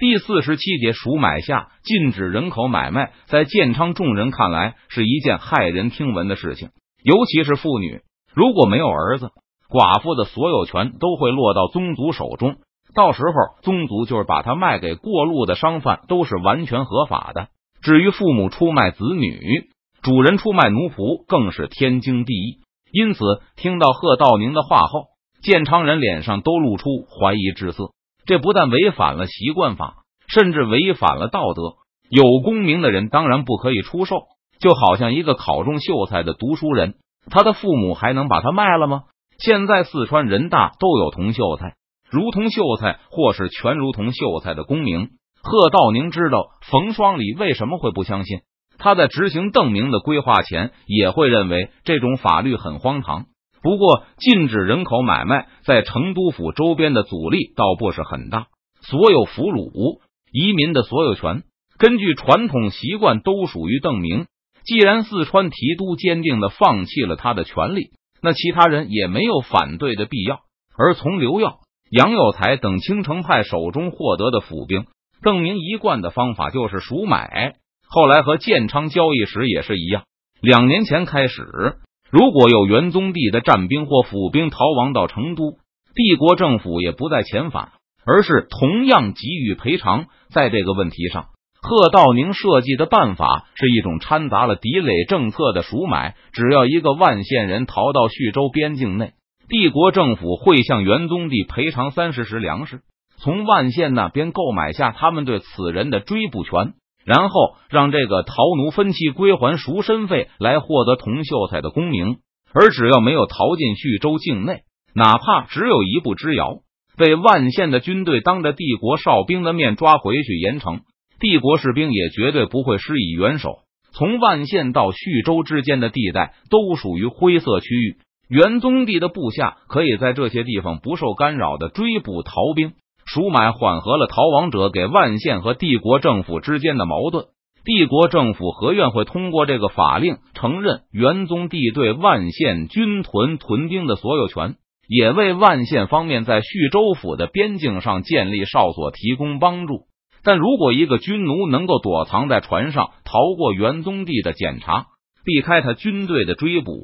第四十七节赎买下禁止人口买卖，在建昌众人看来是一件骇人听闻的事情，尤其是妇女，如果没有儿子，寡妇的所有权都会落到宗族手中，到时候宗族就是把他卖给过路的商贩，都是完全合法的。至于父母出卖子女，主人出卖奴仆，更是天经地义。因此，听到贺道宁的话后，建昌人脸上都露出怀疑之色。这不但违反了习惯法，甚至违反了道德。有功名的人当然不可以出售，就好像一个考中秀才的读书人，他的父母还能把他卖了吗？现在四川人大都有同秀才，如同秀才或是全如同秀才的功名。贺道宁知道冯双礼为什么会不相信，他在执行邓明的规划前也会认为这种法律很荒唐。不过，禁止人口买卖在成都府周边的阻力倒不是很大。所有俘虏移民的所有权，根据传统习惯都属于邓明。既然四川提督坚定的放弃了他的权利，那其他人也没有反对的必要。而从刘耀、杨有才等青城派手中获得的府兵，邓明一贯的方法就是赎买。后来和建昌交易时也是一样。两年前开始。如果有元宗帝的战兵或府兵逃亡到成都，帝国政府也不再遣返，而是同样给予赔偿。在这个问题上，贺道宁设计的办法是一种掺杂了敌垒政策的赎买。只要一个万县人逃到叙州边境内，帝国政府会向元宗帝赔偿三十石粮食，从万县那边购买下他们对此人的追捕权。然后让这个逃奴分期归还赎身费，来获得童秀才的功名。而只要没有逃进叙州境内，哪怕只有一步之遥，被万县的军队当着帝国哨兵的面抓回去严惩，帝国士兵也绝对不会施以援手。从万县到叙州之间的地带都属于灰色区域，元宗帝的部下可以在这些地方不受干扰的追捕逃兵。赎买缓和了逃亡者给万县和帝国政府之间的矛盾。帝国政府和院会通过这个法令，承认元宗帝对万县军屯屯兵的所有权，也为万县方面在叙州府的边境上建立哨所提供帮助。但如果一个军奴能够躲藏在船上，逃过元宗帝的检查，避开他军队的追捕，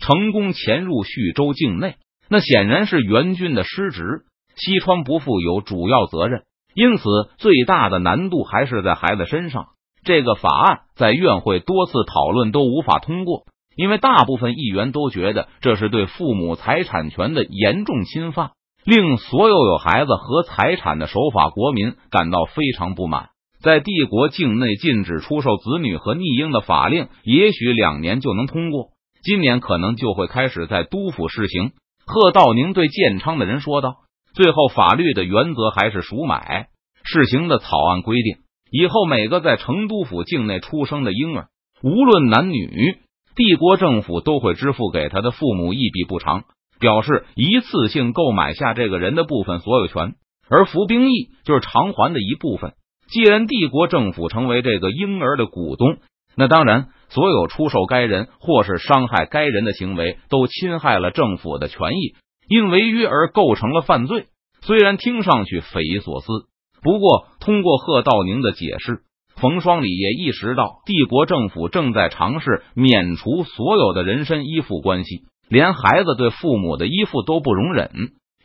成功潜入叙州境内，那显然是元军的失职。西川不负有主要责任，因此最大的难度还是在孩子身上。这个法案在院会多次讨论都无法通过，因为大部分议员都觉得这是对父母财产权的严重侵犯，令所有有孩子和财产的守法国民感到非常不满。在帝国境内禁止出售子女和逆婴的法令，也许两年就能通过，今年可能就会开始在都府试行。贺道宁对建昌的人说道。最后，法律的原则还是赎买。试行的草案规定，以后每个在成都府境内出生的婴儿，无论男女，帝国政府都会支付给他的父母一笔补偿，表示一次性购买下这个人的部分所有权。而服兵役就是偿还的一部分。既然帝国政府成为这个婴儿的股东，那当然，所有出售该人或是伤害该人的行为，都侵害了政府的权益。因违约而构成了犯罪，虽然听上去匪夷所思，不过通过贺道宁的解释，冯双礼也意识到帝国政府正在尝试免除所有的人身依附关系，连孩子对父母的依附都不容忍，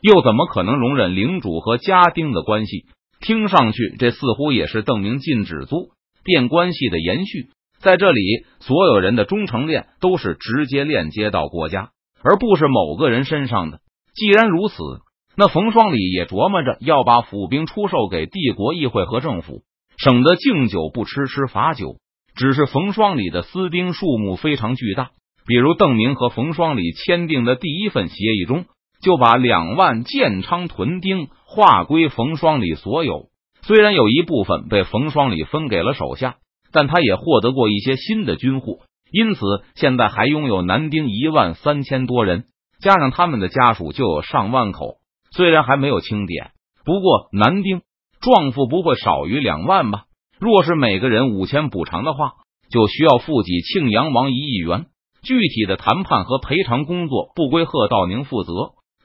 又怎么可能容忍领主和家丁的关系？听上去，这似乎也是邓明禁止租变关系的延续。在这里，所有人的忠诚链都是直接链接到国家，而不是某个人身上的。既然如此，那冯双礼也琢磨着要把府兵出售给帝国议会和政府，省得敬酒不吃吃罚酒。只是冯双礼的私兵数目非常巨大，比如邓明和冯双礼签订的第一份协议中，就把两万建昌屯丁划归冯双礼所有。虽然有一部分被冯双礼分给了手下，但他也获得过一些新的军户，因此现在还拥有男丁一万三千多人。加上他们的家属就有上万口，虽然还没有清点，不过男丁壮妇不会少于两万吧？若是每个人五千补偿的话，就需要付给庆阳王一亿元。具体的谈判和赔偿工作不归贺道宁负责，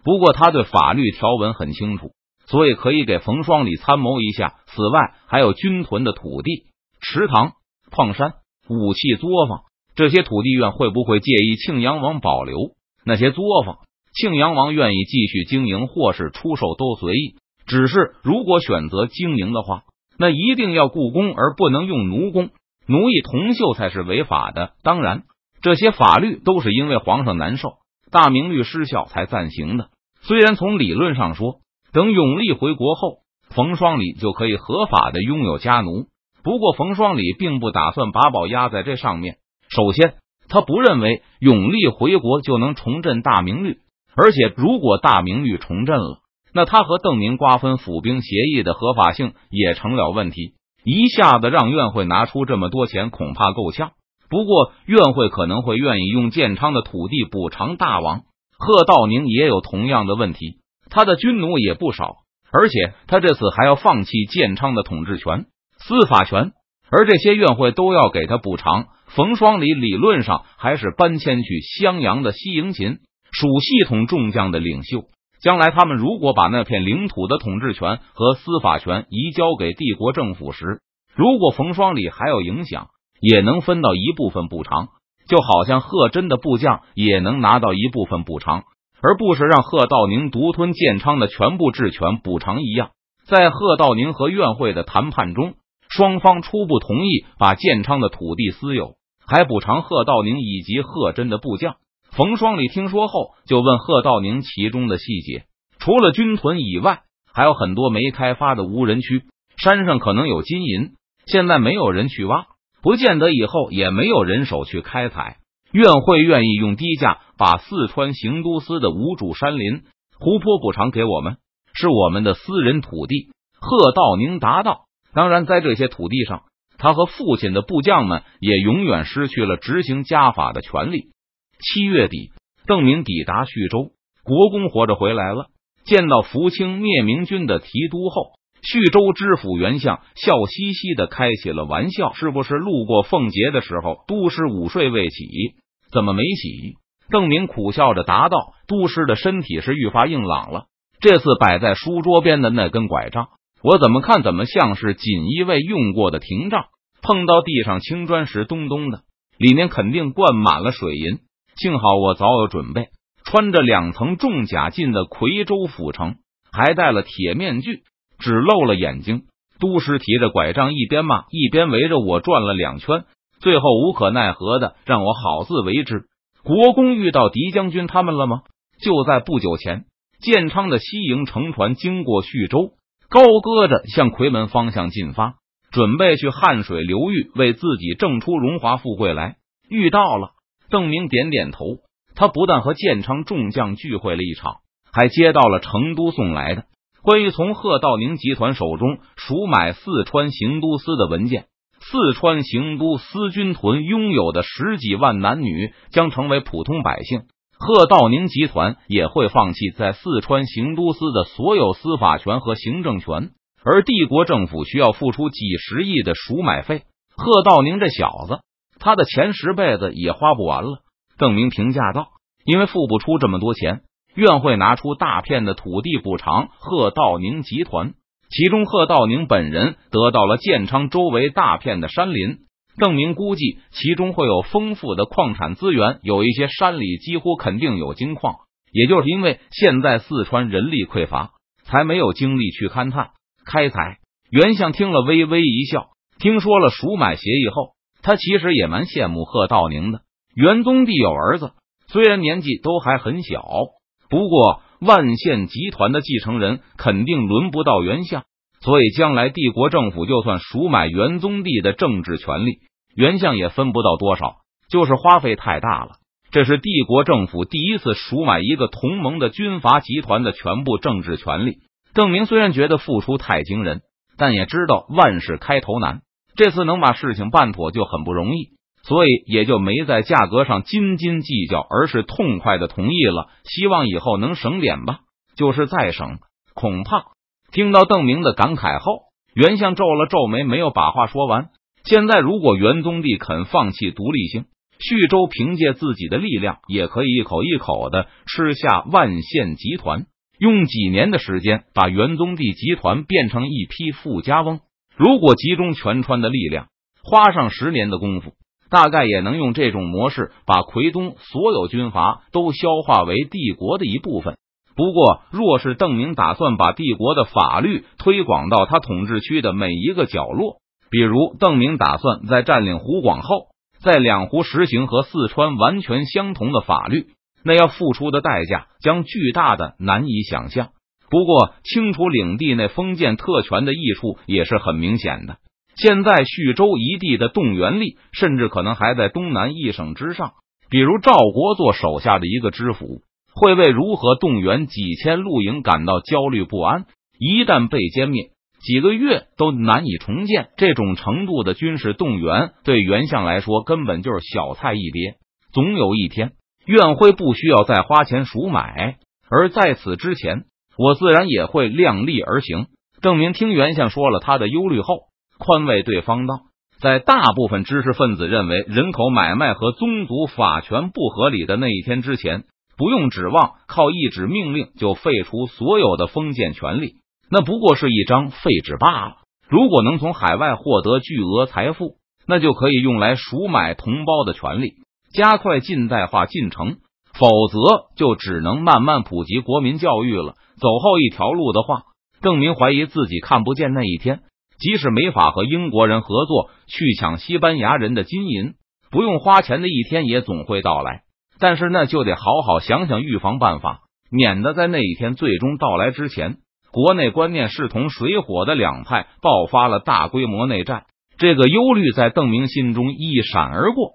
不过他对法律条文很清楚，所以可以给冯双礼参谋一下。此外，还有军屯的土地、池塘、矿山、武器作坊，这些土地院会不会介意庆阳王保留？那些作坊，庆阳王愿意继续经营或是出售都随意。只是如果选择经营的话，那一定要雇工，而不能用奴工。奴役铜锈才是违法的。当然，这些法律都是因为皇上难受，大明律失效才暂行的。虽然从理论上说，等永历回国后，冯双礼就可以合法的拥有家奴。不过，冯双礼并不打算把宝压在这上面。首先，他不认为永历回国就能重振大明律，而且如果大明律重振了，那他和邓明瓜分府兵协议的合法性也成了问题。一下子让院会拿出这么多钱，恐怕够呛。不过，院会可能会愿意用建昌的土地补偿大王。贺道宁也有同样的问题，他的军奴也不少，而且他这次还要放弃建昌的统治权、司法权，而这些院会都要给他补偿。冯双礼理论上还是搬迁去襄阳的西营秦，属系统众将的领袖。将来他们如果把那片领土的统治权和司法权移交给帝国政府时，如果冯双礼还有影响，也能分到一部分补偿。就好像贺真的部将也能拿到一部分补偿，而不是让贺道宁独吞建昌的全部治权补偿一样。在贺道宁和院会的谈判中，双方初步同意把建昌的土地私有，还补偿贺道宁以及贺真的部将。冯双礼听说后，就问贺道宁其中的细节。除了军屯以外，还有很多没开发的无人区，山上可能有金银，现在没有人去挖。不见得以后也没有人手去开采，院会愿意用低价把四川行都司的无主山林、湖泊补偿给我们，是我们的私人土地。贺道宁答道：“当然，在这些土地上，他和父亲的部将们也永远失去了执行家法的权利。”七月底，邓明抵达徐州，国公活着回来了，见到福清灭明军的提督后。徐州知府袁相笑嘻嘻的开起了玩笑：“是不是路过凤节的时候，都师午睡未起？怎么没起？”邓明苦笑着答道：“都师的身体是愈发硬朗了。这次摆在书桌边的那根拐杖，我怎么看怎么像是锦衣卫用过的廷杖。碰到地上青砖时，咚咚的，里面肯定灌满了水银。幸好我早有准备，穿着两层重甲进的夔州府城，还戴了铁面具。”只露了眼睛，都师提着拐杖，一边骂一边围着我转了两圈，最后无可奈何的让我好自为之。国公遇到狄将军他们了吗？就在不久前，建昌的西营乘船经过徐州，高歌着向夔门方向进发，准备去汉水流域为自己挣出荣华富贵来。遇到了邓明，点点头。他不但和建昌众将聚会了一场，还接到了成都送来的。关于从贺道宁集团手中赎买四川行都司的文件，四川行都司军屯拥有的十几万男女将成为普通百姓，贺道宁集团也会放弃在四川行都司的所有司法权和行政权，而帝国政府需要付出几十亿的赎买费。贺道宁这小子，他的钱十辈子也花不完了。邓明评价道：“因为付不出这么多钱。”院会拿出大片的土地补偿贺道宁集团，其中贺道宁本人得到了建昌周围大片的山林。邓明估计其中会有丰富的矿产资源，有一些山里几乎肯定有金矿。也就是因为现在四川人力匮乏，才没有精力去勘探开采。袁相听了微微一笑，听说了赎买协议后，他其实也蛮羡慕贺道宁的。元宗帝有儿子，虽然年纪都还很小。不过，万县集团的继承人肯定轮不到袁相，所以将来帝国政府就算赎买元宗帝的政治权利，袁相也分不到多少，就是花费太大了。这是帝国政府第一次赎买一个同盟的军阀集团的全部政治权利。邓明虽然觉得付出太惊人，但也知道万事开头难，这次能把事情办妥就很不容易。所以也就没在价格上斤斤计较，而是痛快的同意了。希望以后能省点吧，就是再省，恐怕……听到邓明的感慨后，袁相皱了皱眉，没有把话说完。现在如果元宗帝肯放弃独立性，徐州凭借自己的力量，也可以一口一口的吃下万县集团。用几年的时间把元宗帝集团变成一批富家翁。如果集中全川的力量，花上十年的功夫，大概也能用这种模式把奎东所有军阀都消化为帝国的一部分。不过，若是邓明打算把帝国的法律推广到他统治区的每一个角落，比如邓明打算在占领湖广后，在两湖实行和四川完全相同的法律。那要付出的代价将巨大的难以想象。不过，清除领地内封建特权的益处也是很明显的。现在徐州一地的动员力，甚至可能还在东南一省之上。比如赵国做手下的一个知府，会为如何动员几千露营感到焦虑不安。一旦被歼灭，几个月都难以重建。这种程度的军事动员，对袁相来说根本就是小菜一碟。总有一天。院会不需要再花钱赎买，而在此之前，我自然也会量力而行。邓明听袁相说了他的忧虑后，宽慰对方道：“在大部分知识分子认为人口买卖和宗族法权不合理的那一天之前，不用指望靠一纸命令就废除所有的封建权利，那不过是一张废纸罢了。如果能从海外获得巨额财富，那就可以用来赎买同胞的权利。”加快近代化进程，否则就只能慢慢普及国民教育了。走后一条路的话，郑明怀疑自己看不见那一天。即使没法和英国人合作去抢西班牙人的金银，不用花钱的一天也总会到来。但是那就得好好想想预防办法，免得在那一天最终到来之前，国内观念势同水火的两派爆发了大规模内战。这个忧虑在邓明心中一闪而过。